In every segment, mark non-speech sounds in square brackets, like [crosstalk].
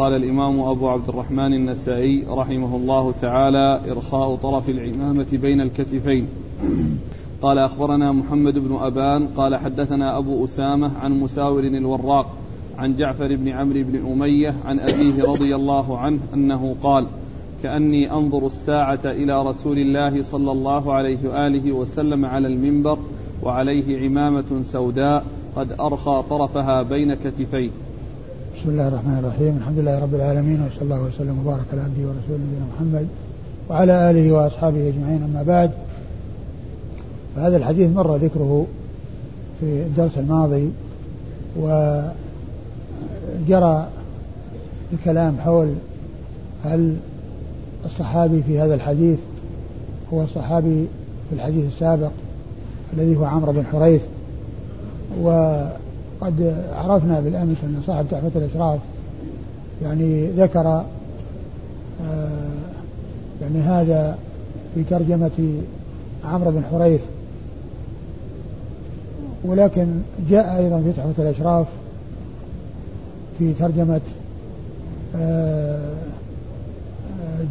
قال الإمام أبو عبد الرحمن النسائي رحمه الله تعالى إرخاء طرف العمامة بين الكتفين. قال أخبرنا محمد بن أبان قال حدثنا أبو أسامة عن مساور الوراق عن جعفر بن عمرو بن أمية عن أبيه رضي الله عنه أنه قال كأني أنظر الساعة إلى رسول الله صلى الله عليه وآله وسلم على المنبر وعليه عمامة سوداء قد أرخى طرفها بين كتفيه. بسم الله الرحمن الرحيم. الحمد لله رب العالمين وصلى الله وسلم وبارك على عبده ورسوله نبينا محمد وعلى آله وأصحابه أجمعين. أما بعد فهذا الحديث مر ذكره في الدرس الماضي وجرى الكلام حول هل الصحابي في هذا الحديث هو الصحابي في الحديث السابق الذي هو عمرو بن حريث وقد عرفنا بالأمس أن صاحب تحفة الإشراف يعني ذكر آه، يعني هذا في ترجمة عمرو بن حريث. ولكن جاء أيضا في تحفة الأشراف في ترجمة آه،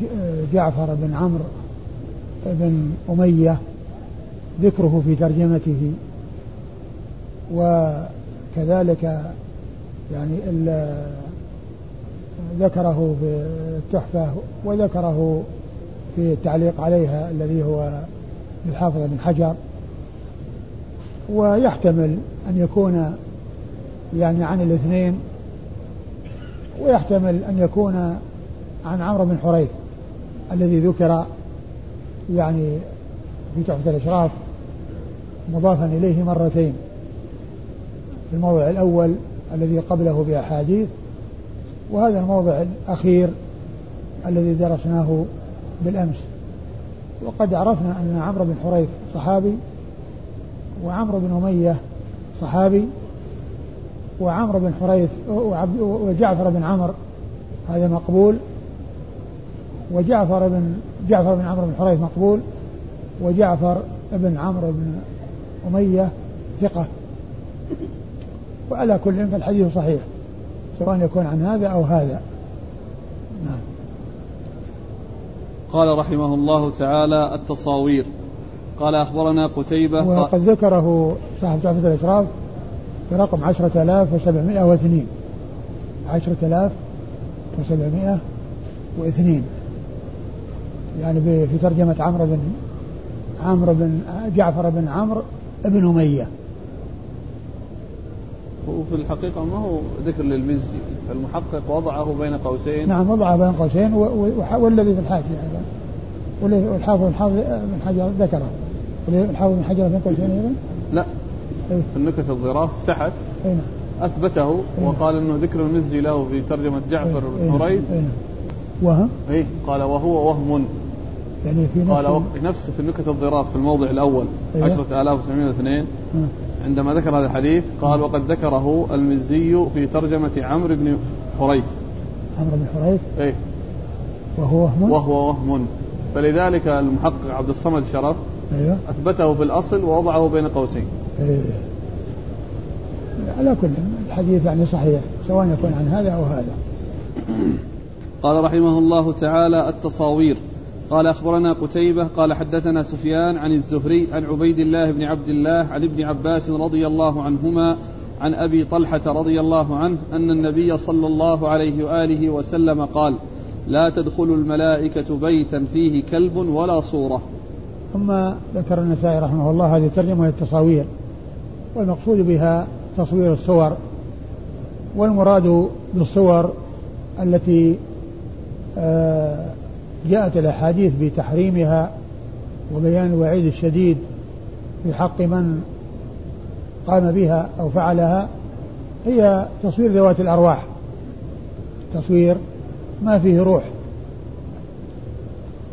آه، جعفر بن عمرو بن أمية ذكره في ترجمته. وكذلك يعني ذكره في التحفة وذكره في التعليق عليها الذي هو للحافظ بن حجر. ويحتمل أن يكون يعني عن الاثنين ويحتمل أن يكون عن عمرو بن حريث الذي ذكر يعني في تحفة الأشراف مضافا إليه مرتين. في الموضع الأول الذي قبله بأحاديث وهذا الموضع الأخير الذي درسناه بالأمس. وقد عرفنا أن عمرو بن حريث صحابي وعمرو بن أمية صحابي وعمرو بن حريث وجعفر بن عمرو هذا مقبول وجعفر بن جعفر بن عمرو بن حريث مقبول وجعفر بن عمرو بن أمية ثقة. وعلى كل فالحديث صحيح سواء يكون عن هذا أو هذا. نعم. قال رحمه الله تعالى التصاوير. قال أخبرنا قتيبة وقد ذكره صاحب تحفة الإشراف برقم عشرة آلاف وسبعمائة واثنين. عشرة آلاف وسبعمائة واثنين. يعني في ترجمة عمرو بن عمرو بن جعفر بن عمرو بن أمية. وفي الحقيقة ما هو ذكر للمزي المحقق وضعه بين قوسين نعم وضعه بين قوسين والذي في الحاشية أيضا والحافظ الحافظ بن حجر ذكره الحافظ بن حجر بين قوسين أيضا؟ لا إيه؟ في النكت الظراف تحت أين؟ نعم. أثبته أين؟ وقال إنه ذكر المزي له في ترجمة جعفر بن حريث نعم. وهم؟ اي قال وهو وهم يعني في نفس قال نفس في النكت الظراف في الموضع الأول أيه؟ 10702 عندما ذكر هذا الحديث قال وقد ذكره المزي في ترجمة عمرو بن حريث. عمرو بن حريث؟ إيه. وهو وهم؟ وهو وهم. فلذلك المحقق عبد الصمد شرف أيوه. أثبته في الأصل ووضعه بين قوسين. أيه. على كل الحديث يعني صحيح سواء يكون عن هذا أو هذا. قال رحمه الله تعالى التصاوير. قال أخبرنا قتيبة قال حدثنا سفيان عن الزهري عن عبيد الله بن عبد الله عن ابن عباس رضي الله عنهما عن أبي طلحة رضي الله عنه أن النبي صلى الله عليه وآله وسلم قال لا تدخل الملائكة بيتا فيه كلب ولا صورة. ثم ذكر النسائي رحمه الله هذه الترجمة التصاوير والمقصود بها تصوير الصور والمراد بالصور التي آه، جاءت الأحاديث بتحريمها وبيان الوعيد الشديد في حق من قام بها أو فعلها هي تصوير ذوات الأرواح تصوير ما فيه روح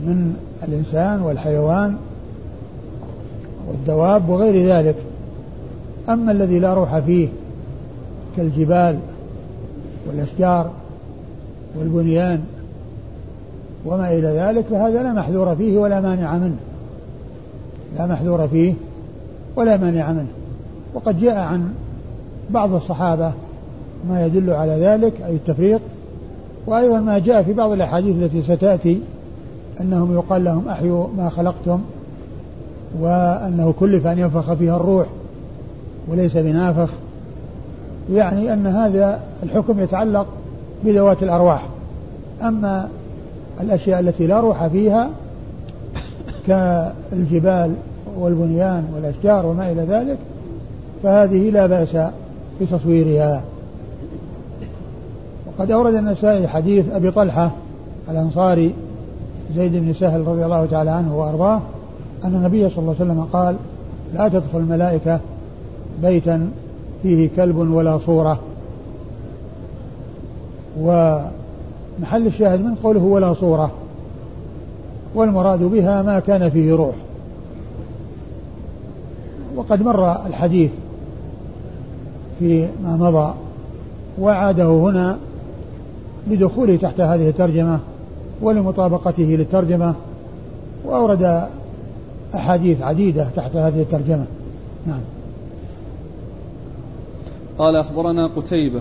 من الإنسان والحيوان والدواب وغير ذلك. أما الذي لا روح فيه كالجبال والأشجار والبنيان وما إلى ذلك فهذا لا محذور فيه ولا مانع منه. لا محذور فيه ولا مانع منه. وقد جاء عن بعض الصحابة ما يدل على ذلك أي التفريق وأيضا ما جاء في بعض الأحاديث التي ستأتي أنهم يقال لهم أحيوا ما خلقتم وأنه كلف أن ينفخ فيها الروح وليس بنافخ. يعني أن هذا الحكم يتعلق بذوات الأرواح. أما الأشياء التي لا روح فيها كالجبال والبنيان والأشجار وما إلى ذلك فهذه لا بأس بتصويرها. وقد أورد النسائي حديث أبي طلحة الأنصاري زيد بن سهل رضي الله تعالى عنه وأرضاه أن النبي صلى الله عليه وسلم قال لا تدخل الملائكة بيتا فيه كلب ولا صورة. ومحل الشاهد من قوله ولا صورة والمراد بها ما كان فيه روح. وقد مر الحديث في ما مضى وعاده هنا لدخوله تحت هذه الترجمة ولمطابقته للترجمة وأورد أحاديث عديدة تحت هذه الترجمة. نعم. قال أخبرنا قتيبة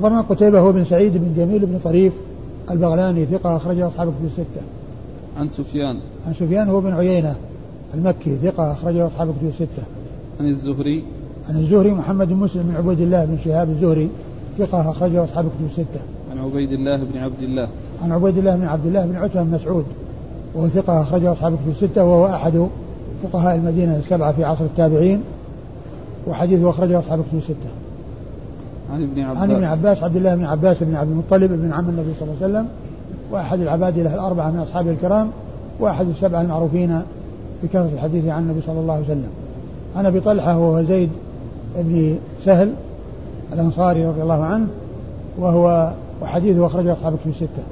أخبرنا قتيبة هو بن سعيد بن جميل بن طريف البغلاني ثقة أخرجه أصحاب كتب الستة. عن سفيان. عن سفيان هو بن عيينة المكي ثقة أخرجه أصحاب كتب الستة. عن الزهري. عن الزهري محمد بن مسلم بن عبيد الله بن شهاب الزهري ثقة أخرجه أصحاب كتب الستة. عن عبيد الله بن عبد الله. عن عبيد الله بن عبد الله بن عتبة بن مسعود وهو ثقة أخرجه أصحاب كتب الستة وهو أحد فقهاء المدينة السبعة في عصر التابعين وحديثه أخرجه أصحاب كتب الستة. عن ابن عباس عن ابن عباس عبد الله بن عباس بن عبد المطلب بن عم النبي صلى الله عليه وسلم واحد العبادله الاربعه من اصحاب الكرام واحد السبعه المعروفين بكثره الحديث عن النبي صلى الله عليه وسلم. عن أبي طلحة وهو زيد بن سهل الأنصاري رضي الله عنه وهو وحديثه أخرجه أصحاب كتب الستة.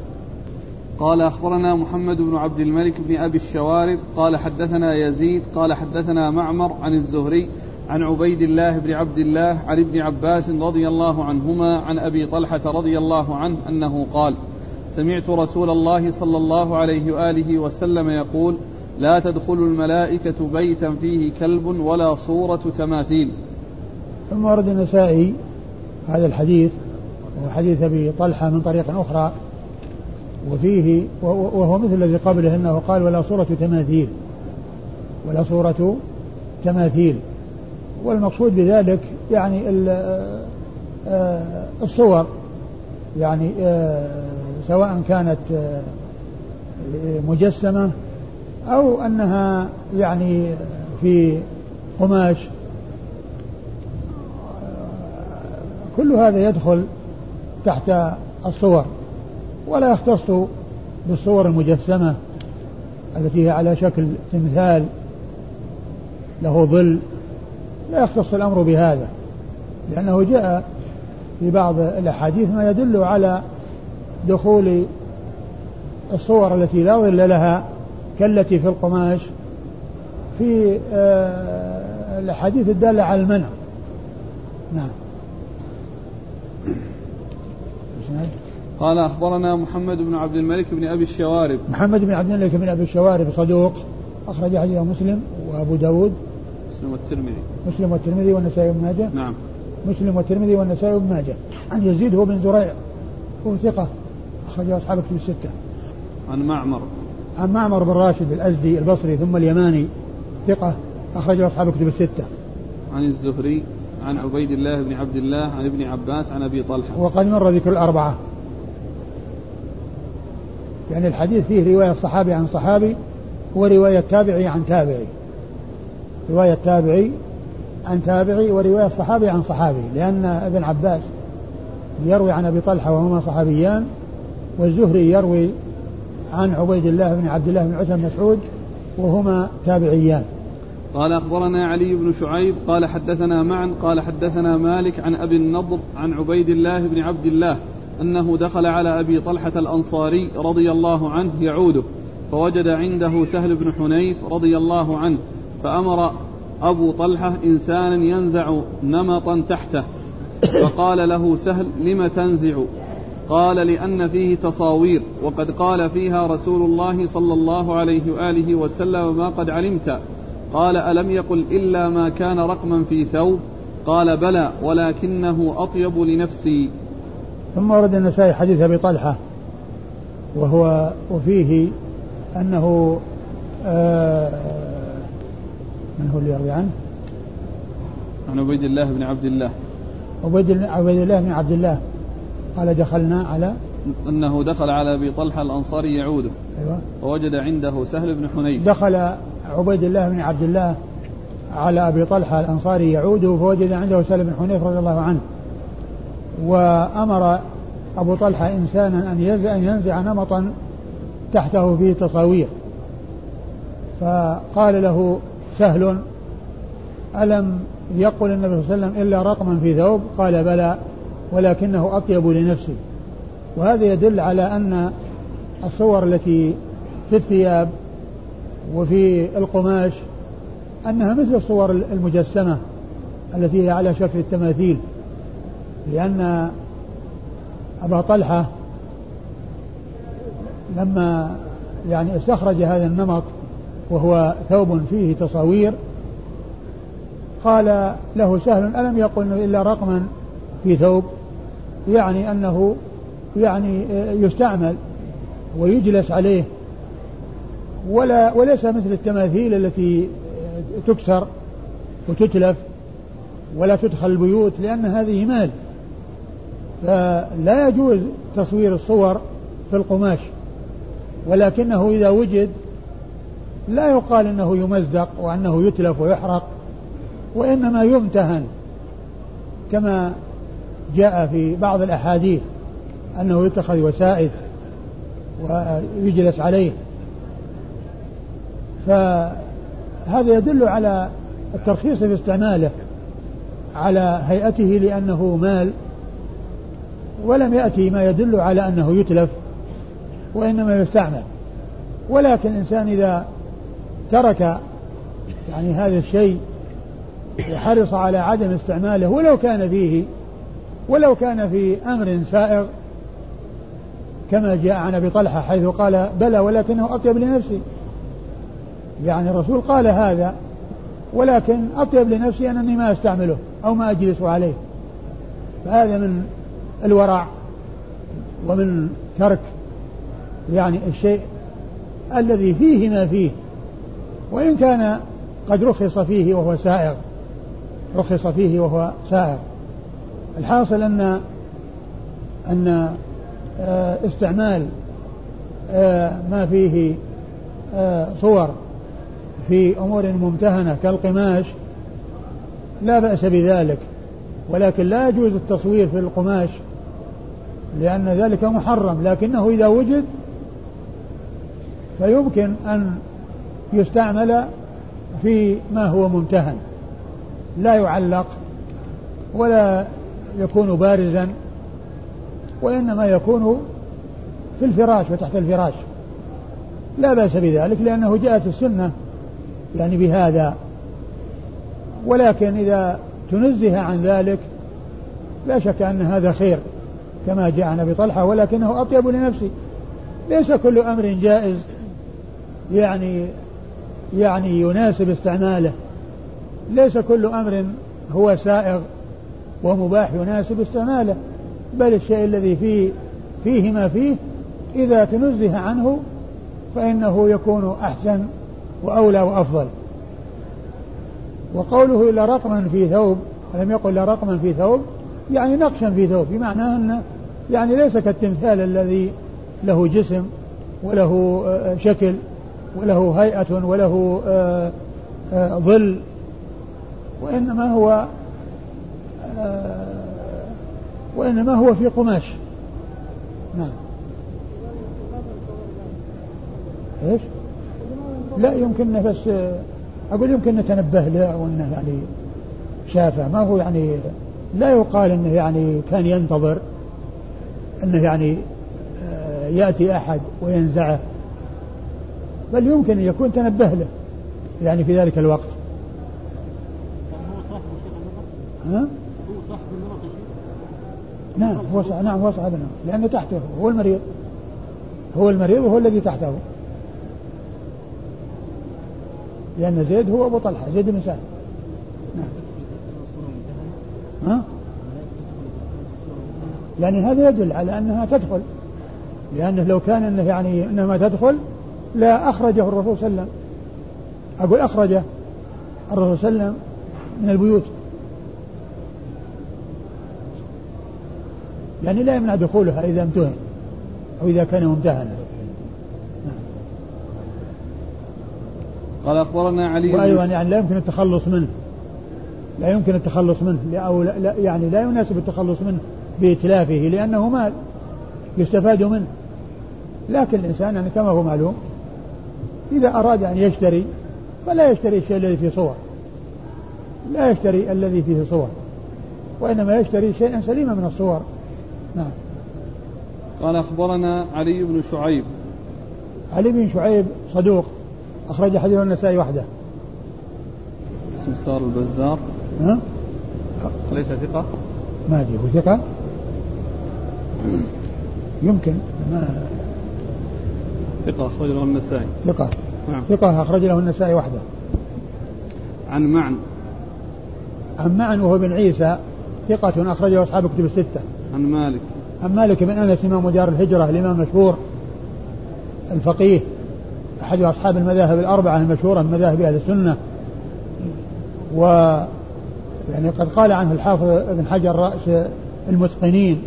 قال أخبرنا محمد بن عبد الملك بن أبي الشوارب قال حدثنا يزيد قال حدثنا معمر عن الزهري عن عبيد الله بن عبد الله عن ابن عباس رضي الله عنهما عن أبي طلحة رضي الله عنه أنه قال سمعت رسول الله صلى الله عليه وآله وسلم يقول لا تدخل الملائكة بيتا فيه كلب ولا صورة تماثيل. ثم ورد النسائي هذا الحديث وهو حديث أبي طلحة من طريق أخرى وفيه وهو مثل الذي قبله أنه قال ولا صورة تماثيل. ولا صورة تماثيل. والمقصود بذلك يعني آه، الصور. يعني آه، سواء كانت آه، مجسمة أو أنها يعني في قماش. كل هذا يدخل تحت الصور. ولا يختص بالصور المجسمة التي هي على شكل تمثال له ظل لا يختص الأمر بهذا لأنه جاء في بعض الأحاديث ما يدل على دخول الصور التي لا ظل لها كالتي في القماش في آه، الأحاديث الدالة على المنع. نعم. قال أخبرنا محمد بن عبد الملك بن أبي الشوارب. محمد بن عبد الملك بن أبي الشوارب صدوق أخرج حديث مسلم وأبو داود. مسلم والترمذي. مسلم والترمذي والنسائي بن ماجه؟ نعم. مسلم والترمذي والنسائي بن ماجه. عن يزيد هو بن زريع هو ثقة أخرجه أصحاب كتب الستة. عن معمر. عن معمر بن راشد الأزدي البصري ثم اليماني ثقة أخرجه أصحاب كتب الستة. عن الزهري عن عبيد الله بن عبد الله عن ابن عباس عن أبي طلحة. وقد مر ذكر الأربعة. يعني الحديث فيه رواية صحابي عن صحابي ورواية تابعي عن تابعي. رواية تابعي عن تابعي ورواية صحابي عن صحابي لأن ابن عباس يروي عن أبي طلحة وهما صحابيان والزهري يروي عن عبيد الله بن عبد الله بن عتبة مسعود وهما تابعيان. قال أخبرنا علي بن شعيب قال حدثنا معا قال حدثنا مالك عن أبي النضر عن عبيد الله بن عبد الله أنه دخل على أبي طلحة الأنصاري رضي الله عنه يعوده فوجد عنده سهل بن حنيف رضي الله عنه فأمر أبو طلحة إنسانا ينزع نمطا تحته فقال له سهل لم تنزع؟ قال لأن فيه تصاوير وقد قال فيها رسول الله صلى الله عليه وآله وسلم ما قد علمت. قال ألم يقل إلا ما كان رقما في ثوب؟ قال بلى ولكنه أطيب لنفسي. ثم ورد النسائي حديث أبي طلحة وهو وفيه أنه آه من هو اللي يروي عنه؟ عن عبيد الله بن عبد الله. عبيد عبيد الله بن عبد الله. قال دخلنا على أنه دخل على أبي طلحة الأنصاري يعوده. أيوة. ووجد عنده سهل بن حنيف. دخل عبيد الله بن عبد الله على أبي طلحة الأنصاري يعوده فوجد عنده سهل بن حنيف رضي الله عنه. وأمر أبو طلحة إنسانا أن أن ينزع نمطا تحته فيه تصاوير. فقال له سهل. ألم يقل النبي صلى الله عليه وسلم إلا رقما في ثوب؟ قال بلى ولكنه أطيب لنفسي وهذا يدل على أن الصور التي في الثياب وفي القماش أنها مثل الصور المجسمة التي هي على شكل التماثيل. لأن أبا طلحة لما يعني استخرج هذا النمط وهو ثوب فيه تصاوير قال له سهل ألم يقل إلا رقما في ثوب؟ يعني أنه يعني يستعمل ويجلس عليه ولا وليس مثل التماثيل التي تكسر وتتلف ولا تدخل البيوت لأن هذه مال. فلا يجوز تصوير الصور في القماش ولكنه إذا وجد لا يقال إنه يمزق وأنه يتلف ويحرق وإنما يمتهن كما جاء في بعض الأحاديث أنه يتخذ وسائد ويجلس عليه. فهذا يدل على الترخيص في استعماله على هيئته لأنه مال ولم يأتي ما يدل على أنه يتلف وإنما يستعمل. ولكن الإنسان إذا ترك يعني هذا الشيء وحرص على عدم استعماله ولو كان فيه ولو كان في أمر سائغ كما جاء عن أبي طلحة حيث قال بلى ولكنه أطيب لنفسي. يعني الرسول قال هذا ولكن أطيب لنفسي أنني ما أستعمله أو ما أجلس عليه. فهذا من الورع ومن ترك يعني الشيء الذي فيه ما فيه. وإن كان قد رخص فيه وهو سائغ رخص فيه وهو سائغ الحاصل أن أن آه، استعمال آه، ما فيه آه، صور في أمور ممتهنة كالقماش لا بأس بذلك ولكن لا يجوز التصوير في القماش لأن ذلك محرم لكنه إذا وجد فيمكن أن يستعمل في ما هو ممتهن لا يعلق ولا يكون بارزا وإنما يكون في الفراش وتحت الفراش. لا بأس بذلك لأنه جاءت السنة يعني بهذا. ولكن إذا تنزه عن ذلك لا شك أن هذا خير كما جاء عن أبي طلحة ولكنه أطيب لنفسي ليس كل أمر جائز يعني يعني يناسب استعماله. ليس كل أمر هو سائغ ومباح يناسب استعماله بل الشيء الذي فيه فيه ما فيه إذا تنزه عنه فإنه يكون أحسن وأولى وأفضل. وقوله إلا رقما في ثوب ولم يقل لا رقما في ثوب؟ يعني نقشا في ثوب بمعنى أن يعني ليس كالتمثال الذي له جسم وله آه، شكل. وله هيئة وله آه، آه، ظل وإنما هو وإنما هو في قماش. نعم. إيش؟ لا يمكن بس أقول يمكن نتنبه له أو أنه يعني شافه. ما هو يعني لا يقال أنه يعني كان ينتظر أنه يعني آه، يأتي أحد وينزعه. بل يمكن أن يكون تنبه له يعني في ذلك الوقت. ها؟ نعم هو صاحب نعم هو صاحب لأنه تحته هو المريض. هو المريض وهو الذي تحته. لأن زيد هو أبو طلحة زيد بن سهل نعم. ها؟ يعني هذا يدل على أنها تدخل لأنه لو كان أنه يعني أنها ما تدخل لا أخرجه الرسول صلى الله عليه وسلم. أقول أخرجه الرسول صلى الله عليه وسلم من البيوت. يعني لا يمنع دخولها إذا امتهن أو إذا كان ممتهنا. قال أخبرنا علي وأيضا يعني لا يمكن التخلص منه. لا يمكن التخلص منه. أو لا يعني لا يناسب التخلص منه بإتلافه لأنه مال يستفاد منه. لكن الإنسان يعني كما هو معلوم إذا أراد أن يشتري فلا يشتري الشيء الذي فيه صور. لا يشتري الذي فيه صور. وإنما يشتري شيئا سليما من الصور. نعم. قال أخبرنا علي بن شعيب. علي بن شعيب صدوق. أخرج حديث النسائي وحده. سمسار البزار. ها؟ ليس ثقة؟ ما أدري هو ثقة؟ يمكن. ما ثقة أخرج له النسائي. ثقة. نعم. ثقة أخرج له النسائي وحده. عن معن. عن معن وهو بن عيسى ثقة أخرجه أصحاب كتب الستة. عن مالك. عن مالك بن أنس إمام دار الهجرة الإمام المشهور الفقيه أحد أصحاب المذاهب الأربعة المشهورة من مذاهب أهل السنة. و يعني قد قال عنه الحافظ ابن حجر رأس المتقنين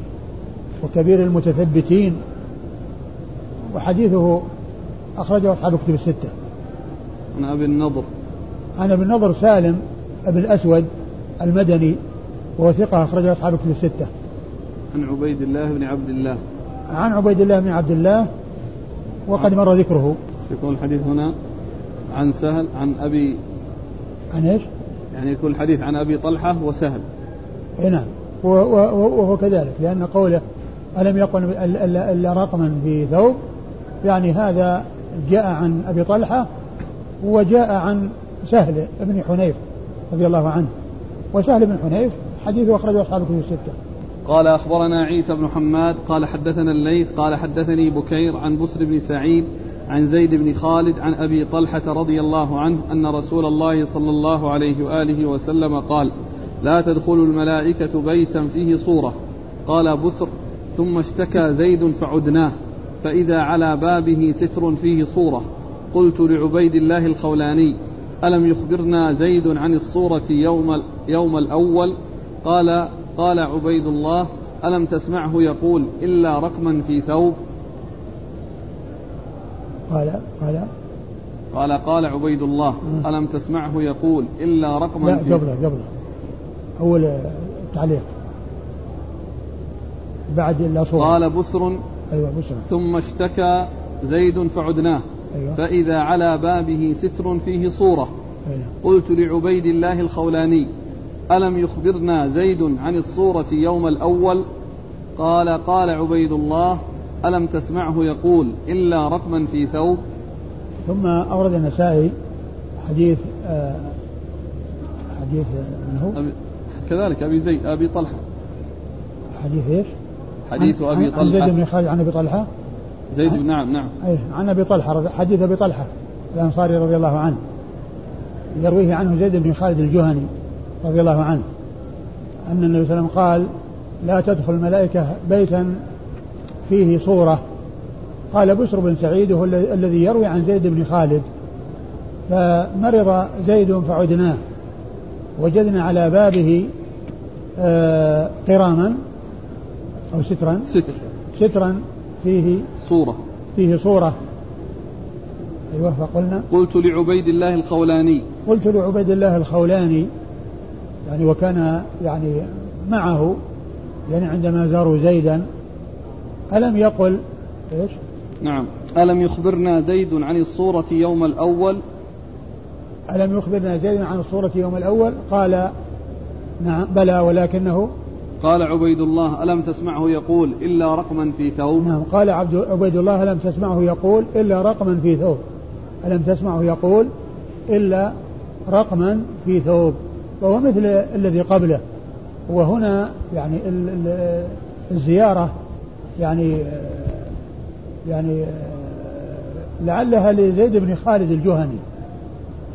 وكبير المتثبتين. وحديثه أخرجه أصحاب كتب الستة. عن أبي النضر. عن ابن النضر سالم ابن الأسود المدني وهو ثقة أخرجه أصحاب كتب الستة. عن عبيد الله بن عبد الله. عن عبيد الله بن عبد الله وقد مر ذكره. يكون الحديث هنا عن سهل عن أبي عن إيش؟ يعني يكون الحديث عن أبي طلحة وسهل. إي نعم. وهو كذلك لأن قوله ألم يقل إلا رقما في ثوب يعني هذا جاء عن أبي طلحة وجاء عن سهل بن حنيف رضي الله عنه. وسهل بن حنيف حديثه أخرجه أصحاب الكتب الستة. قال أخبرنا عيسى بن حماد قال حدثنا الليث قال حدثني بكير عن بسر بن سعيد عن زيد بن خالد عن أبي طلحة رضي الله عنه أن رسول الله صلى الله عليه وآله وسلم قال لا تدخل الملائكة بيتا فيه صورة. قال بسر ثم اشتكى زيد فعدناه. فإذا على بابه ستر فيه صورة. قلت لعبيد الله الخولاني ألم يخبرنا زيد عن الصورة يوم, يوم الأول؟ قال قال عبيد الله ألم تسمعه يقول إلا رقما في ثوب؟ قال قال. قال قال عبيد الله ألم تسمعه يقول إلا رقما لا في قبله قبله. أول تعليق. بعد إلا صورة. قال بسر أيوة بسر ثم اشتكى زيد فعدناه. أيوة. فإذا على بابه ستر فيه صورة. أيوة. قلت لعبيد الله الخولاني ألم يخبرنا زيد عن الصورة يوم الأول؟ قال قال عبيد الله ألم تسمعه يقول إلا رقما في ثوب. ثم أورد النسائي حديث آه حديث من هو؟ أبي كذلك أبي زيد أبي طلحة. حديث إيش؟ حديث أبي طلحة. عن زيد بن خالد عن أبي طلحة؟ زيد نعم نعم. أي عن أبي طلحة حديث أبي طلحة الأنصاري رضي الله عنه. يرويه عنه زيد بن خالد الجهني رضي الله عنه أن النبي صلى الله عليه وسلم قال لا تدخل الملائكة بيتا فيه صورة. قال بشر بن سعيد هو الذي يروي عن زيد بن خالد فمرض زيد فعدناه وجدنا على بابه آه، قراما أو سترا؟ ستر. سترا فيه صورة. فيه صورة. أيوه فقلنا. قلت لعبيد الله الخولاني. قلت لعبيد الله الخولاني يعني وكان يعني معه يعني عندما زاروا زيدا ألم يقل؟ إيش؟ نعم. ألم يخبرنا زيد عن الصورة يوم الأول؟ ألم يخبرنا زيد عن الصورة يوم الأول؟ قال نعم بلى ولكنه قال عبيد الله ألم تسمعه يقول إلا رقما في ثوب؟ نعم قال عبد عبيد الله ألم تسمعه يقول إلا رقما في ثوب؟ ألم تسمعه يقول إلا رقما في ثوب؟ وهو مثل الذي قبله. وهنا يعني الزيارة يعني يعني لعلها لزيد بن خالد الجهني.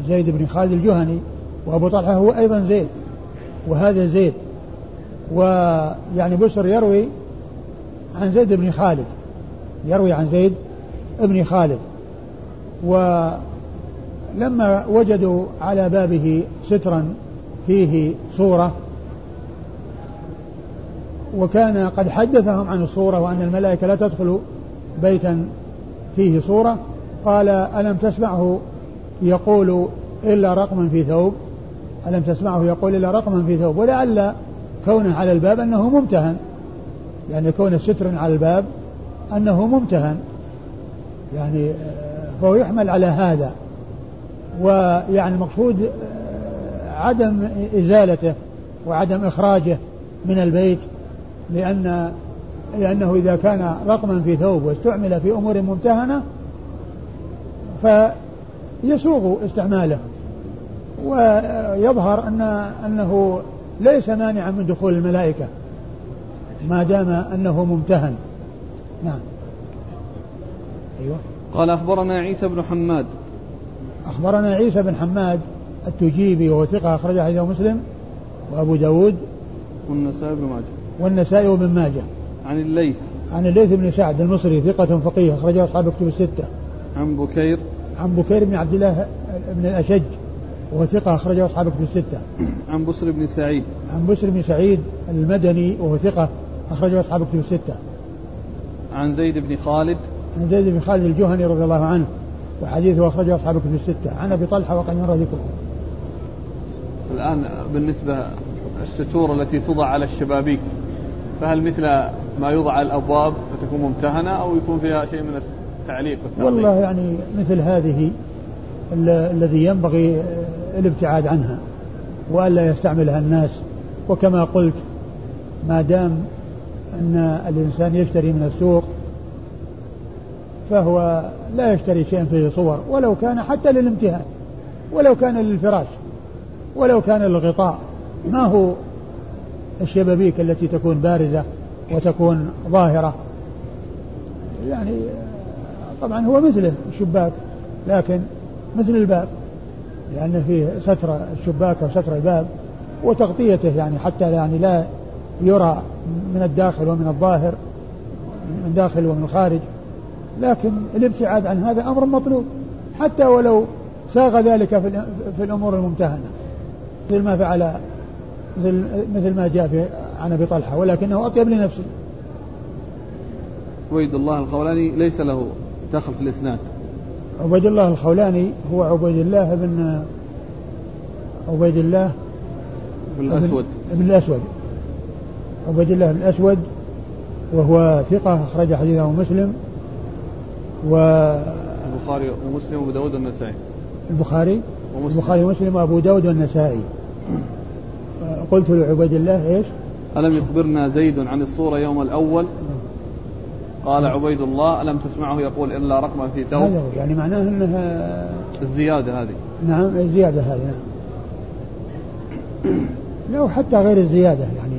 زيد بن خالد الجهني وأبو طلحة هو أيضا زيد وهذا زيد. ويعني بشر يروي عن زيد بن خالد يروي عن زيد بن خالد. ولما وجدوا على بابه سترا فيه صورة وكان قد حدثهم عن الصورة وأن الملائكة لا تدخل بيتا فيه صورة قال ألم تسمعه يقول إلا رقما في ثوب؟ ألم تسمعه يقول إلا رقما في ثوب؟ ولعل كونه على الباب أنه ممتهن. يعني كون ستر على الباب أنه ممتهن. يعني آه، فهو يحمل على هذا. ويعني المقصود آه، عدم إزالته وعدم إخراجه من البيت لأن لأنه إذا كان رقما في ثوب واستعمل في أمور ممتهنة فيسوغ استعماله. ويظهر أن أنه ليس مانعا من دخول الملائكة ما دام أنه ممتهن. نعم. أيوة. قال أخبرنا عيسى بن حماد. أخبرنا عيسى بن حماد التجيبي وهو ثقة أخرج حديث مسلم وأبو داود والنسائي بن ماجه. والنسائي وابن ماجه. عن الليث. عن الليث بن سعد المصري ثقة فقيه أخرجه أصحاب كتب الستة. عن بكير. عن بكير بن عبد الله بن الأشج. وهو ثقة أخرجه أصحاب كتب الستة. [clears throat] عن بسر بن سعيد. عن بسر بن سعيد المدني وهو ثقة أخرجه أصحاب كتب الستة. عن زيد بن خالد. عن زيد بن خالد الجهني رضي الله عنه وحديثه أخرجه أصحاب كتب الستة. عن أبي طلحة وقد مر ذكره. الآن بالنسبة الستور التي توضع على الشبابيك فهل مثل ما يوضع على الأبواب فتكون ممتهنة أو يكون فيها شيء من التعليق والله يعني مثل هذه الذي ينبغي الابتعاد عنها وألا يستعملها الناس. وكما قلت ما دام أن الإنسان يشتري من السوق فهو لا يشتري شيئا فيه صور ولو كان حتى للامتهان ولو كان للفراش ولو كان للغطاء. ما هو الشبابيك التي تكون بارزة وتكون ظاهرة؟ يعني طبعا هو مثله الشباك لكن مثل الباب. لأن فيه ستر الشباك أو ستر الباب وتغطيته يعني حتى يعني لا يرى من الداخل ومن الظاهر من داخل ومن الخارج لكن الابتعاد عن هذا أمر مطلوب حتى ولو ساغ ذلك في الأمور الممتهنة مثل ما فعل مثل ما جاء في عن أبي طلحة ولكنه أطيب لنفسه. عبيد الله الخولاني ليس له دخل في الإسناد. عبيد الله الخولاني هو عبيد الله بن عبيد الله بن الأسود. بن الأسود. عبيد الله بن الأسود وهو ثقة أخرج حديثه مسلم و البخاري ومسلم وأبو داود والنسائي. البخاري ومسلم. البخاري ومسلم وأبو داود والنسائي. قلت لعبيد الله إيش؟ ألم يخبرنا زيد عن الصورة يوم الأول؟ قال عبيد الله ألم تسمعه؟ يقول إلا رقما في ثوب. هذا يعني معناه أنها الزيادة هذه. نعم الزيادة هذه نعم. لو حتى غير الزيادة يعني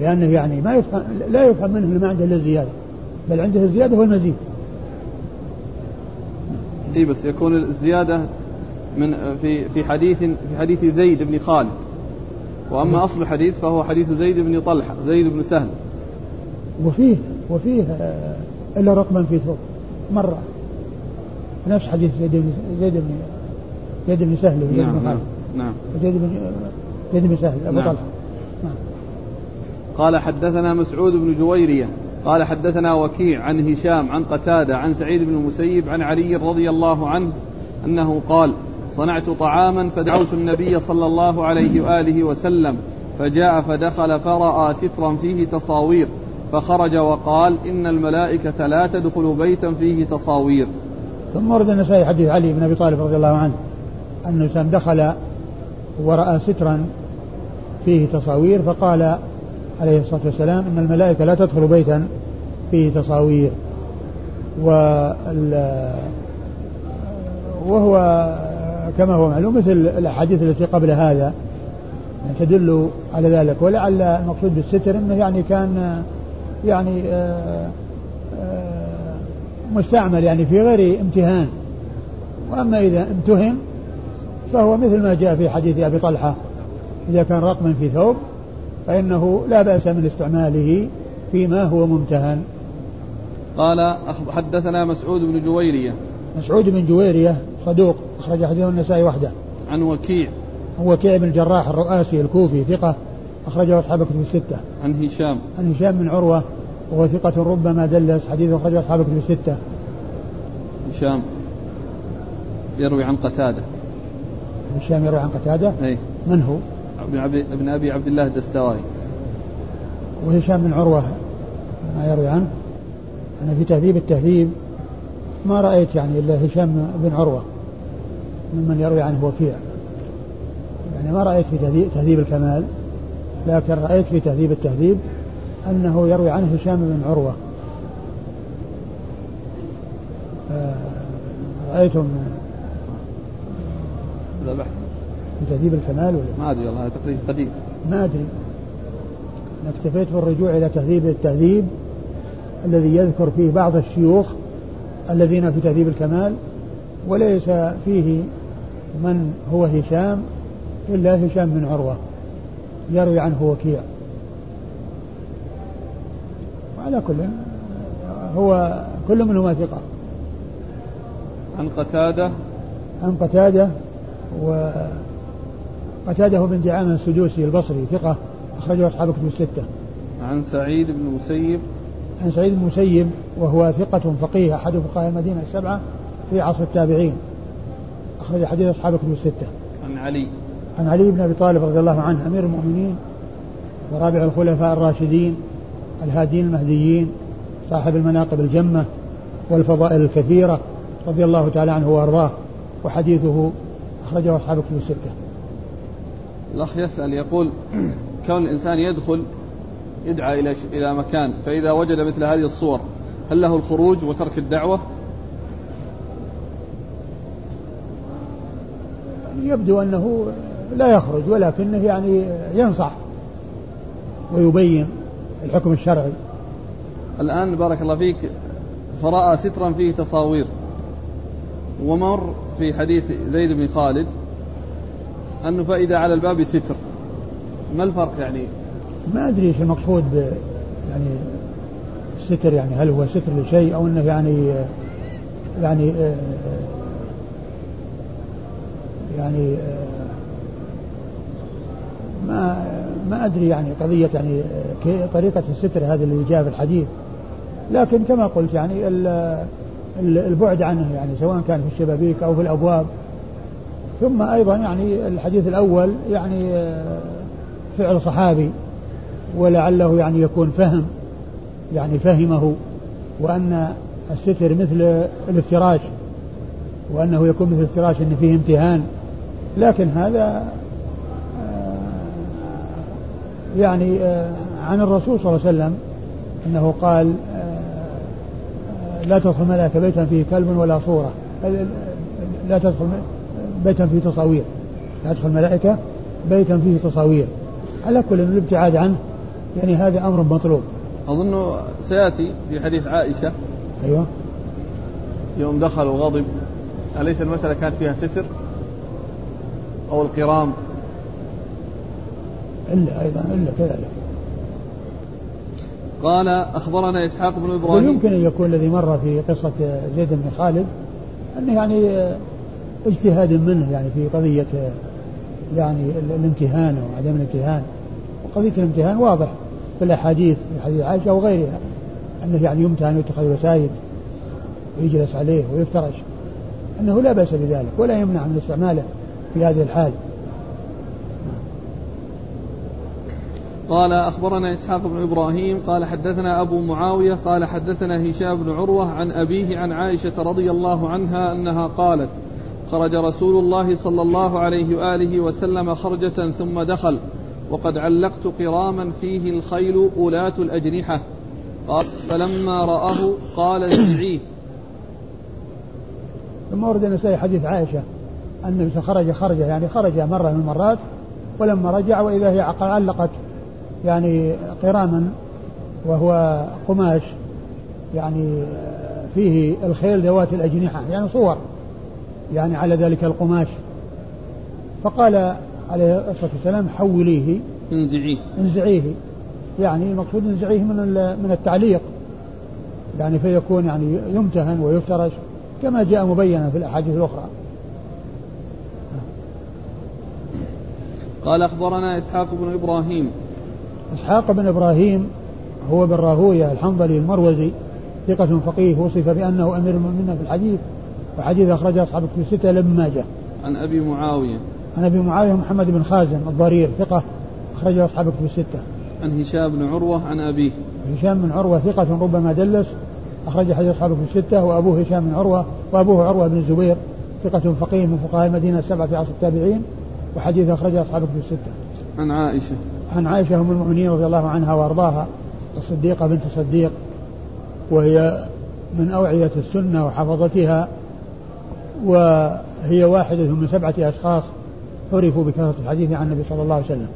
لأنه يعني ما يفهم لا يفهم منه ما عنده إلا الزيادة بل عنده الزيادة والمزيد. إي بس يكون الزيادة من في في حديث في حديث زيد بن خالد. وأما أصل الحديث فهو حديث زيد بن طلحة زيد بن سهل. وفيه وفيه آه، إلا رقما في ثوب مرة. نفس حديث زيد بن زيد بن زيد بن سهل. وزيد نعم بن خالد نعم. زيد بن زيد بن سهل أبو نعم. طلحة. نعم. قال حدثنا مسعود بن جويرية. قال حدثنا وكيع عن هشام عن قتادة عن سعيد بن المسيب عن علي رضي الله عنه أنه قال صنعت طعاما فدعوت النبي صلى الله عليه وآله وسلم فجاء فدخل فراى سترا فيه تصاوير فخرج وقال إن الملائكة لا تدخل بيتا فيه تصاوير. ثم ورد النسائي حديث علي بن أبي طالب رضي الله عنه أن الإنسان دخل ورأى سترا فيه تصاوير فقال عليه الصلاة والسلام إن الملائكة لا تدخل بيتا فيه تصاوير. وهو كما هو معلوم مثل الأحاديث التي قبل هذا تدل على ذلك ولعل المقصود بالستر إنه يعني كان يعني آه، آه، مستعمل يعني في غير امتهان. وأما إذا امتهن فهو مثل ما جاء في حديث أبي طلحة إذا كان رقما في ثوب فإنه لا بأس من استعماله فيما هو ممتهن. قال حدثنا مسعود بن جويرية. مسعود بن جويرية صدوق أخرج حديثه النسائي وحده. عن وكيع. وكيع بن الجراح الرؤاسي الكوفي ثقة. أخرجه أصحاب كتب الستة. عن هشام. عن هشام بن عروة وهو ثقة ربما دلس حديثه أخرجه أصحاب كتب الستة. هشام يروي عن قتادة. هشام يروي عن قتادة؟ أي من هو؟ ابن أبي عبد الله الدستوائي. وهشام بن عروة ما يروي عنه؟ أنا في تهذيب التهذيب ما رأيت يعني إلا هشام بن عروة ممن يروي عنه وكيع. يعني ما رأيت في تهذيب الكمال. لكن رأيت في تهذيب التهذيب أنه يروي عنه هشام بن عروة. رأيتم لا بحث في تهذيب الكمال ولا؟ ما أدري والله تقريبا قديم. ما أدري. اكتفيت بالرجوع إلى تهذيب التهذيب الذي يذكر فيه بعض الشيوخ الذين في تهذيب الكمال وليس فيه من هو هشام إلا هشام بن عروة. يروي عنه وكيع. وعلى كل هو كل منهما ثقة. عن قتادة. عن قتادة و قتادة بن دعامة السدوسي البصري ثقة أخرجه أصحاب كتب الستة. عن سعيد بن المسيب. عن سعيد بن المسيب وهو ثقة فقيه أحد فقهاء المدينة السبعة في عصر التابعين. أخرج حديث أصحاب كتب الستة. عن علي. عن علي بن أبي طالب رضي الله عنه أمير المؤمنين ورابع الخلفاء الراشدين الهادين المهديين صاحب المناقب الجمة والفضائل الكثيرة رضي الله تعالى عنه وأرضاه وحديثه أخرجه أصحاب كتب الستة. الأخ يسأل يقول كون الإنسان يدخل يدعى إلى إلى مكان فإذا وجد مثل هذه الصور هل له الخروج وترك الدعوة؟ يبدو أنه لا يخرج ولكنه يعني ينصح ويبين الحكم الشرعي. الآن بارك الله فيك فرأى سترا فيه تصاوير ومر في حديث زيد بن خالد أنه فإذا على الباب ستر. ما الفرق يعني؟ ما أدري إيش المقصود ب يعني الستر يعني هل هو ستر لشيء أو أنه يعني يعني يعني ما ما أدري يعني قضية يعني طريقة الستر هذا اللي جاء في الحديث. لكن كما قلت يعني البعد عنه يعني سواء كان في الشبابيك أو في الأبواب. ثم أيضا يعني الحديث الأول يعني آه، فعل صحابي ولعله يعني يكون فهم يعني فهمه وأن الستر مثل الافتراش وأنه يكون مثل الافتراش إن فيه امتهان. لكن هذا يعني آه، عن الرسول صلى الله عليه وسلم أنه قال لا تدخل ملائكه بيتا فيه كلب ولا صورة. لا تدخل بيتا فيه تصاوير. لا تدخل ملائكة بيتا فيه تصاوير. على كل الابتعاد عنه. يعني هذا أمر مطلوب. أظن سيأتي في حديث عائشة. أيوة. يوم دخل وغضب أليس المسألة كانت فيها ستر أو القرام؟ إلا أيضا إلا كذلك. قال أخبرنا إسحاق بن إبراهيم. ويمكن أن يكون الذي مر في قصة زيد بن خالد؟ أنه يعني اجتهاد منه يعني في قضية يعني الامتهان أو عدم الامتهان. وقضية الامتهان واضح في الأحاديث في حديث عائشة وغيرها أنه يعني يمتهن ويتخذ وسائد ويجلس عليه ويفترش. أنه لا بأس بذلك ولا يمنع من استعماله في هذه الحال. قال أخبرنا إسحاق بن إبراهيم قال حدثنا أبو معاوية قال حدثنا هشام بن عروة عن أبيه عن عائشة رضي الله عنها أنها قالت خرج رسول الله صلى الله عليه وآله وسلم خرجة ثم دخل وقد علقت قراما فيه الخيل أولاة الأجنحة. قال فلما رآه قال ازعيه ثم ورد النسائي حديث عائشة أن خرج خرجة يعني خرج مرة من المرات ولما رجع وإذا هي علقت يعني قراما وهو قماش يعني فيه الخيل ذوات الأجنحة يعني صور يعني على ذلك القماش. فقال عليه الصلاة والسلام حوليه. انزعيه. انزعيه. يعني المقصود نزعيه من من التعليق. يعني فيكون يعني يمتهن ويفترش كما جاء مبينا في الأحاديث الأخرى. قال أخبرنا إسحاق بن إبراهيم. إسحاق بن إبراهيم هو بن راهوية الحنظلي المروزي ثقة فقيه وصف بأنه أمير المؤمنين في الحديث وحديث أخرجه أصحاب الكتب الستة لابن ماجه. عن أبي معاوية. عن أبي معاوية محمد بن خازن الضرير ثقة أخرجه أصحاب الكتب الستة. عن هشام بن عروة عن أبيه. هشام بن عروة ثقة ربما دلس أخرج حديث أصحاب الكتب الستة وأبوه هشام بن عروة وأبوه عروة بن الزبير ثقة فقيه من فقهاء المدينة السبعة في عصر التابعين وحديث أخرجه أصحاب الكتب الستة. عن عائشة. عن عائشة أم المؤمنين رضي الله عنها وأرضاها الصديقة بنت الصديق وهي من أوعية السنة وحفظتها وهي واحدة من سبعة أشخاص عرفوا بكثرة الحديث عن النبي صلى الله عليه وسلم.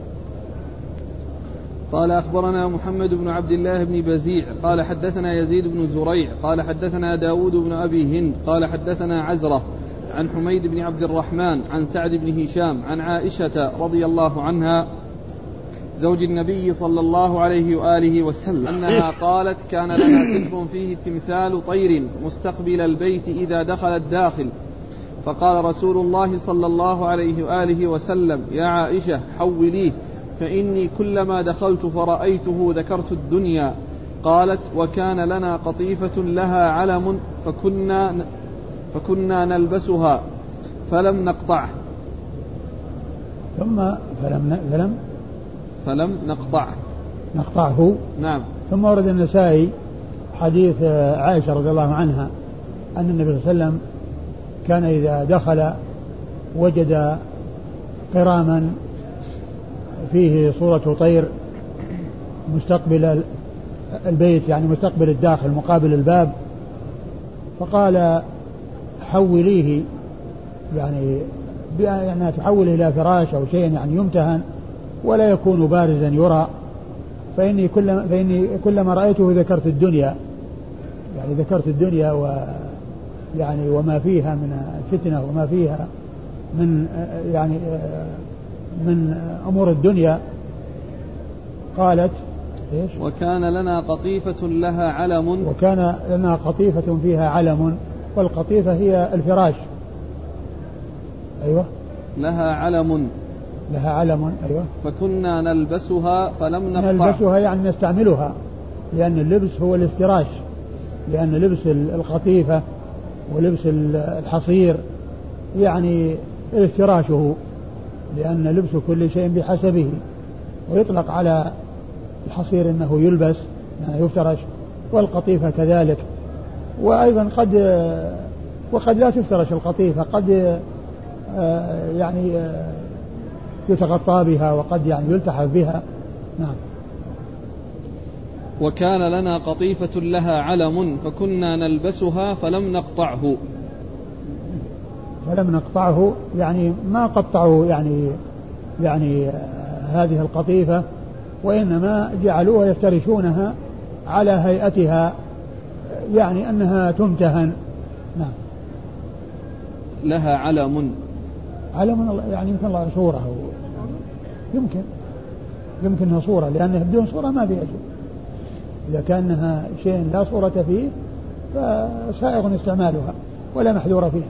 قال أخبرنا محمد بن عبد الله بن بزيع قال حدثنا يزيد بن زريع قال حدثنا داود بن أبي هند قال حدثنا عزرة عن حميد بن عبد الرحمن عن سعد بن هشام عن عائشة رضي الله عنها زوج النبي صلى الله عليه وآله وسلم. أنها قالت كان لنا سلف فيه تمثال طير مستقبل البيت إذا دخل الداخل. فقال رسول الله صلى الله عليه وآله وسلم يا عائشة حوليه فإني كلما دخلت فرأيته ذكرت الدنيا. قالت وكان لنا قطيفة لها علم فكنا فكنا نلبسها فلم نقطعه. ثم فلم فلم فلم نقطعه. نقطعه. نعم. ثم ورد النسائي حديث عائشة رضي الله عنها أن النبي صلى الله عليه وسلم كان إذا دخل وجد قراما فيه صورة طير مستقبل البيت يعني مستقبل الداخل مقابل الباب. فقال حوليه يعني بأن تحوله إلى فراش أو شيء يعني يمتهن. ولا يكون بارزا يرى. فإني كلما فإني كلما رأيته ذكرت الدنيا. يعني ذكرت الدنيا و يعني وما فيها من الفتنة وما فيها من يعني من أمور الدنيا. قالت إيش؟ وكان لنا قطيفة لها علم. وكان لنا قطيفة فيها علم والقطيفة هي الفراش. أيوة. لها علم. لها علم أيوة. فكنا نلبسها فلم نقطع. نلبسها يعني نستعملها لأن اللبس هو الافتراش لأن لبس القطيفة ولبس الحصير يعني افتراشه لأن لبس كل شيء بحسبه. ويطلق على الحصير أنه يلبس يعني يفترش والقطيفة كذلك. وأيضا قد وقد لا تفترش القطيفة قد آه، يعني آه، يتغطى بها وقد يعني يلتحف بها. نعم. وكان لنا قطيفة لها علم فكنا نلبسها فلم نقطعه. فلم نقطعه يعني ما قطعوا يعني يعني هذه القطيفة وإنما جعلوها يفترشونها على هيئتها يعني أنها تمتهن. نعم. لها علم. علم يعني يمكن الله صورة يمكن. يمكنها صورة لأنها بدون صورة ما فيها شيء. إذا كأنها شيء لا صورة فيه فسائغ استعمالها ولا محذور فيها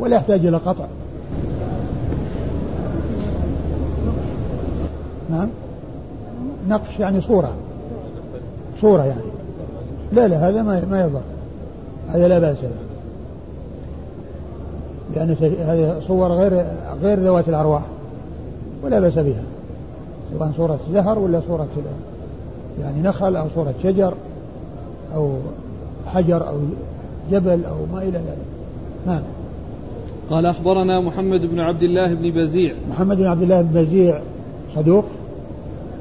ولا يحتاج إلى قطع. نعم. نقش يعني صورة. صورة يعني. لا لا هذا ما ما يضر. هذا لا بأس له لأن هذه صور غير غير ذوات الأرواح. ولا بأس بها سواء صورة زهر ولا صورة يعني نخل أو صورة شجر أو حجر أو جبل أو ما إلى ذلك. نعم. قال أخبرنا محمد بن عبد الله بن بزيع. محمد بن عبد الله بن بزيع صدوق؟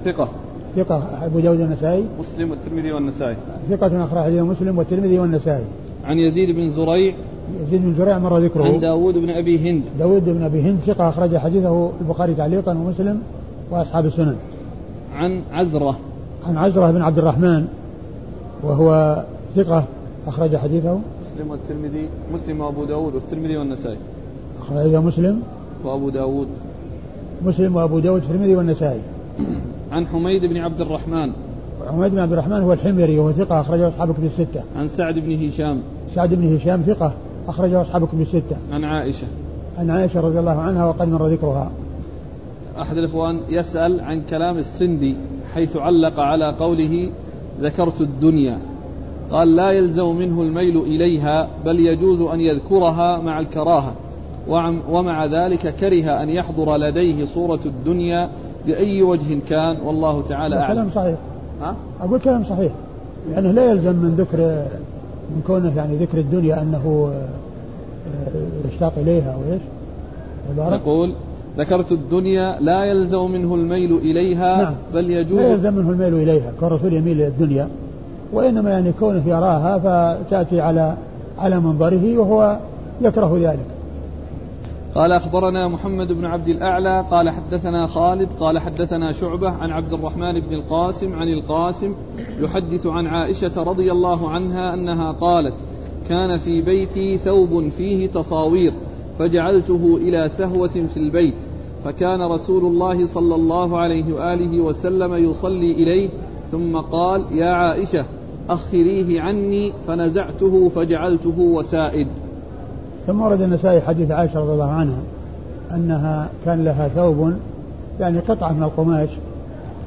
ثقة. ثقة أبو داود النسائي مسلم والترمذي والنسائي. ثقة أخرج حديث مسلم والترمذي والنسائي. عن يزيد بن زريع. يزيد بن زريع مر ذكره. عن داود بن أبي هند. داود بن أبي هند ثقة أخرج حديثه البخاري تعليقا ومسلم وأصحاب السنن. عن عزرة. عن عزرة بن عبد الرحمن وهو ثقة أخرج حديثه. مسلم والترمذي مسلم وأبو داود والترمذي والنسائي. أخرجه مسلم وأبو داود. مسلم وأبو داود والترمذي والنسائي. عن حميد بن عبد الرحمن. حميد بن عبد الرحمن هو الحميري وهو ثقة أخرجه أصحاب كتب الستة. عن سعد بن هشام. سعد بن هشام ثقة أخرجه أصحاب كتب الستة عن عائشة. عن عائشة رضي الله عنها وقد مر ذكرها. أحد الإخوان يسأل عن كلام السندي حيث علق على قوله ذكرت الدنيا. قال لا يلزم منه الميل إليها بل يجوز أن يذكرها مع الكراهة. ومع ذلك كره أن يحضر لديه صورة الدنيا بأي وجه كان والله تعالى أعلم كلام صحيح. ها؟ أقول كلام صحيح. لأنه لا يلزم من ذكر من كونه يعني ذكر الدنيا أنه آه، يشتاق إليها وإيش؟ يقول ذكرت الدنيا لا يلزم منه الميل إليها نعم. بل يجوز لا يلزم منه الميل إليها كالرسول يميل إلى الدنيا وإنما يعني كونه يراها فتأتي على على منظره وهو يكره ذلك قال أخبرنا محمد بن عبد الأعلى قال حدثنا خالد قال حدثنا شعبة عن عبد الرحمن بن القاسم عن القاسم يحدث عن عائشة رضي الله عنها أنها قالت كان في بيتي ثوب فيه تصاوير فجعلته إلى سهوة في البيت فكان رسول الله صلى الله عليه وآله وسلم يصلي إليه ثم قال يا عائشة أخريه عني فنزعته فجعلته وسائد ثم ورد النسائي حديث عائشة رضي الله عنها أنها كان لها ثوب يعني قطعة من القماش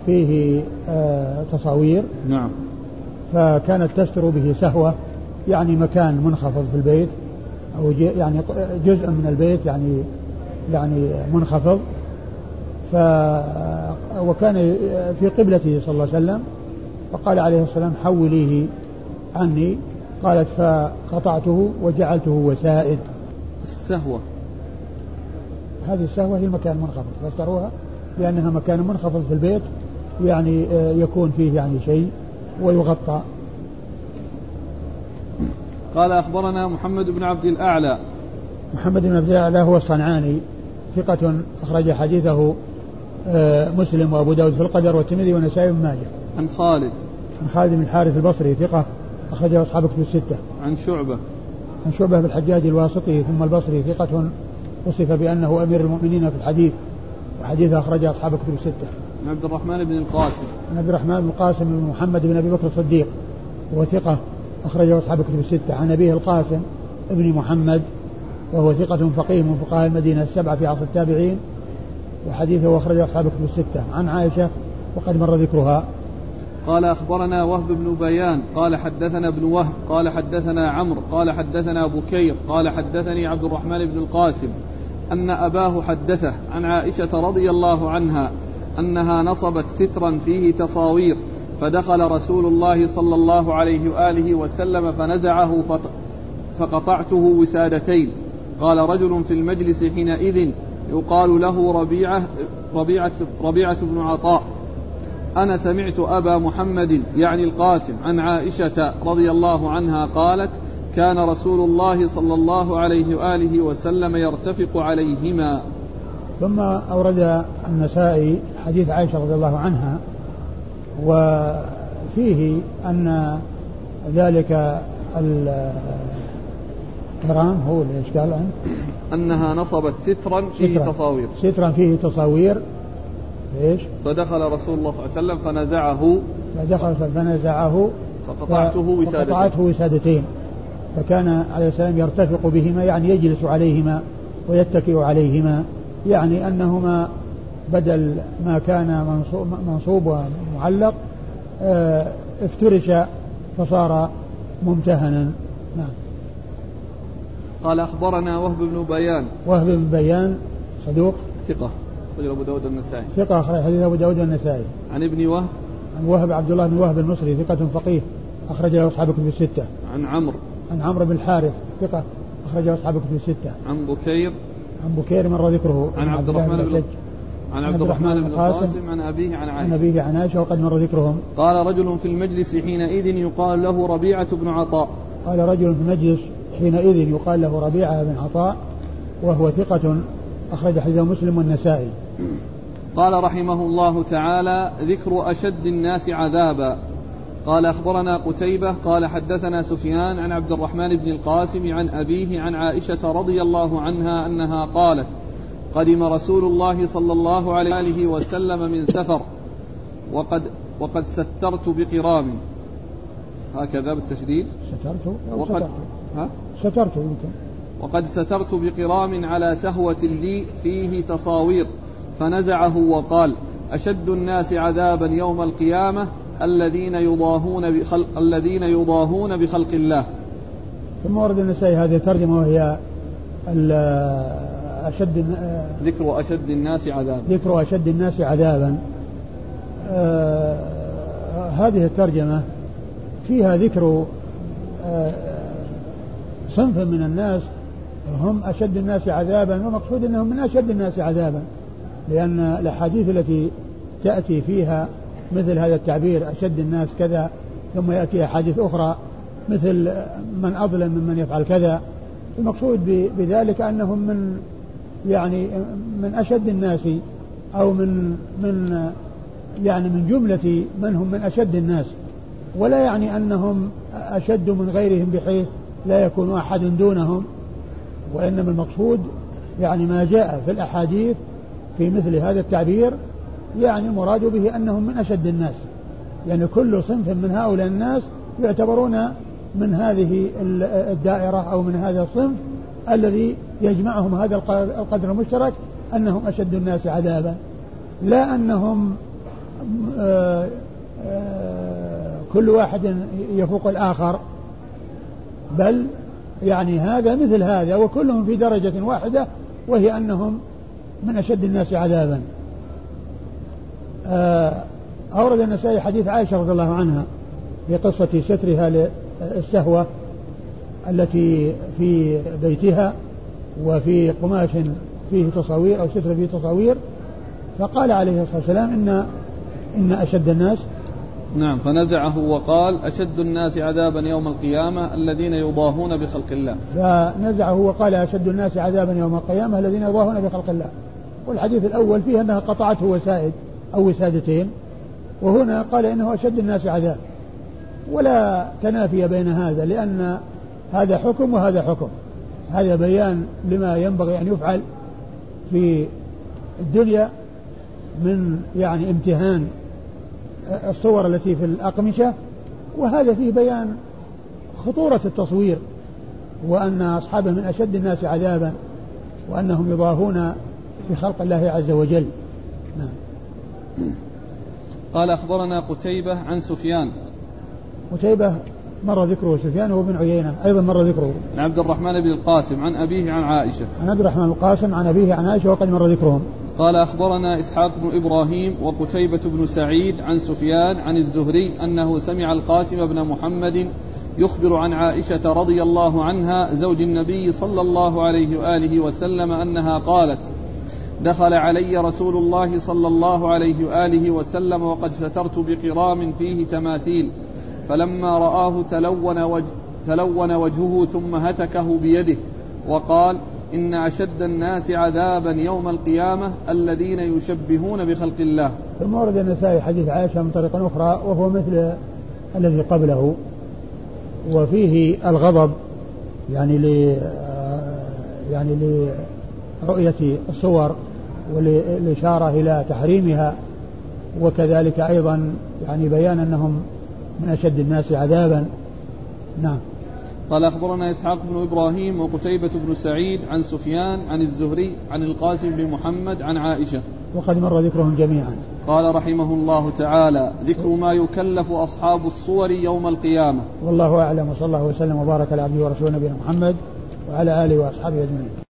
فيه آه تصاوير. نعم. فكانت تستر به سهوة يعني مكان منخفض في البيت أو يعني جزء من البيت يعني يعني منخفض. ف وكان في قبلته صلى الله عليه وسلم فقال عليه السلام حوليه عني. قالت فقطعته وجعلته وسائد. السهوة. هذه السهوة هي المكان المنخفض فسروها لأنها مكان منخفض في البيت يعني آه، يكون فيه يعني شيء ويغطى. قال أخبرنا محمد بن عبد الأعلى. محمد بن عبد الأعلى هو الصنعاني ثقة أخرج حديثه آه، مسلم وأبو داود في القدر والترمذي والنسائي بن ماجه. عن خالد. عن خالد بن الحارث البصري ثقة. أخرجه أصحاب كتب الستة. عن شعبة. عن شعبة بالحجاج الواسطي ثم البصري ثقة وصف بأنه أمير المؤمنين في الحديث وحديث أخرجه أصحاب كتب الستة. عن عبد الرحمن بن القاسم. عن عبد الرحمن بن القاسم بن محمد بن أبي بكر الصديق وهو ثقة أخرجه أصحاب كتب الستة. عن أبيه القاسم ابن محمد وهو ثقة فقيه من فقهاء المدينة السبعة في عصر التابعين وحديثه أخرجه أصحاب كتب الستة. عن عائشة وقد مر ذكرها. قال أخبرنا وهب بن بيان قال حدثنا ابن وهب قال حدثنا عمرو قال حدثنا بكير قال حدثني عبد الرحمن بن القاسم أن أباه حدثه عن عائشة رضي الله عنها أنها نصبت سترا فيه تصاوير فدخل رسول الله صلى الله عليه وآله وسلم فنزعه فقطعته وسادتين. قال رجل في المجلس حينئذ يقال له ربيعة ربيعة, ربيعة بن عطاء. أنا سمعت أبا محمد يعني القاسم عن عائشة رضي الله عنها قالت كان رسول الله صلى الله عليه وآله وسلم يرتفق عليهما. ثم أورد النسائي حديث عائشة رضي الله عنها وفيه أن ذلك الكرام هو الإشكال عنه أنها نصبت سترا فيه سترا. تصاوير. سترا فيه تصاوير. إيش؟ فدخل رسول الله صلى الله عليه وسلم فنزعه. فدخل فنزعه. فقطعته وسادتين فقطعته وسادتين فكان عليه السلام يرتفق بهما يعني يجلس عليهما ويتكئ عليهما يعني أنهما بدل ما كان منصوب, ومعلق آه افترش فصار ممتهنا. نعم. قال أخبرنا وهب بن بيان. وهب بن بيان صدوق. ثقة. أخرجه أبو داود النسائي. ثقة أخرج حديث أبو داود النسائي. عن ابن وهب. عن وهب عبد الله بن وهب المصري ثقة فقيه أخرج له أصحاب كتب الستة. عن عمرو. عن عمرو بن الحارث ثقة أخرج له أصحاب كتب الستة. عن بكير. عن بكير مر ذكره عن عبد الرحمن بن عن عبد الرحمن بن القاسم عن أبيه عن عائشة. عن أبيه عن عائشة وقد مر ذكرهم قال رجل في المجلس حينئذ يقال له ربيعة بن عطاء. قال رجل في المجلس حينئذ يقال له ربيعة بن عطاء وهو ثقة أخرج حديث مسلم والنسائي. قال رحمه الله تعالى ذكر أشد الناس عذابا. قال أخبرنا قتيبة قال حدثنا سفيان عن عبد الرحمن بن القاسم عن أبيه عن عائشة رضي الله عنها أنها قالت قدم رسول الله صلى الله عليه وسلم من سفر وقد وقد سترت بقرام هكذا بالتشديد. سترت؟ أو وقد سترت؟ ها؟ سترت يمكن وقد سترت بقرام على سهوة لي فيه تصاوير. فنزعه وقال أشد الناس عذابا يوم القيامة الذين يضاهون بخلق الذين يضاهون بخلق الله. ثم ورد النسائي هذه الترجمة وهي أشد ذكر أشد الناس عذابا. ذكر أشد الناس عذابا. آه هذه الترجمة فيها ذكر آه صنف من الناس هم أشد الناس عذابا ومقصود أنهم من أشد الناس عذابا. لأن الأحاديث التي تأتي فيها مثل هذا التعبير أشد الناس كذا ثم يأتي أحاديث أخرى مثل من أظلم ممن يفعل كذا. المقصود بذلك أنهم من يعني من أشد الناس أو من من يعني من جملة من هم من أشد الناس. ولا يعني أنهم أشد من غيرهم بحيث لا يكون أحد دونهم وإنما المقصود يعني ما جاء في الأحاديث في مثل هذا التعبير يعني المراد به أنهم من أشد الناس. يعني كل صنف من هؤلاء الناس يعتبرون من هذه الدائرة أو من هذا الصنف الذي يجمعهم هذا القدر المشترك أنهم أشد الناس عذابا. لا أنهم آه، آه، كل واحد يفوق الآخر بل يعني هذا مثل هذا وكلهم في درجة واحدة وهي أنهم من أشد الناس عذابا. آه، أورد النسائي حديث عائشة رضي الله عنها في قصة سترها للسهوة التي في بيتها وفي قماش فيه تصاوير أو ستر فيه تصاوير فقال عليه الصلاة والسلام إن إن أشد الناس. نعم فنزعه وقال أشد الناس عذابا يوم القيامة الذين يضاهون بخلق الله. فنزعه وقال أشد الناس عذابا يوم القيامة الذين يضاهون بخلق الله. والحديث الأول فيه أنها قطعته وسائد أو وسادتين وهنا قال إنه أشد الناس عذاب. ولا تنافي بين هذا لأن هذا حكم وهذا حكم. هذا بيان لما ينبغي أن يفعل في الدنيا من يعني امتهان الصور التي في الأقمشة. وهذا فيه بيان خطورة التصوير وأن أصحابه من أشد الناس عذابا وأنهم يضاهون بخلق الله عز وجل. نعم. قال أخبرنا قتيبة عن سفيان. قتيبة مر ذكره سفيان هو بن عيينة أيضا مر ذكره. عن عبد الرحمن بن القاسم عن أبيه عن عائشة. عن عبد الرحمن القاسم عن أبيه عن عائشة وقد مر ذكرهم. قال أخبرنا إسحاق بن إبراهيم وقتيبة بن سعيد عن سفيان عن الزهري أنه سمع القاسم بن محمد يخبر عن عائشة رضي الله عنها زوج النبي صلى الله عليه وآله وسلم أنها قالت دخل علي رسول الله صلى الله عليه وآله وسلم وقد سترت بقرام فيه تماثيل فلما رآه تلون, وجه تلون وجهه ثم هتكه بيده وقال إن أشد الناس عذابا يوم القيامة الذين يشبهون بخلق الله. ثم ورد النسائي حديث عائشة من طريق أخرى وهو مثل الذي قبله وفيه الغضب يعني ل يعني لرؤية الصور. والإشارة إلى تحريمها وكذلك أيضا يعني بيان أنهم من أشد الناس عذابا. نعم. قال أخبرنا إسحاق بن إبراهيم وقتيبة بن سعيد عن سفيان عن الزهري عن القاسم بن محمد عن عائشة. وقد مر ذكرهم جميعا. قال رحمه الله تعالى ذكر ما يكلف أصحاب الصور يوم القيامة. والله أعلم وصلى الله وسلم وبارك على عبده ورسوله نبينا محمد وعلى آله وأصحابه أجمعين.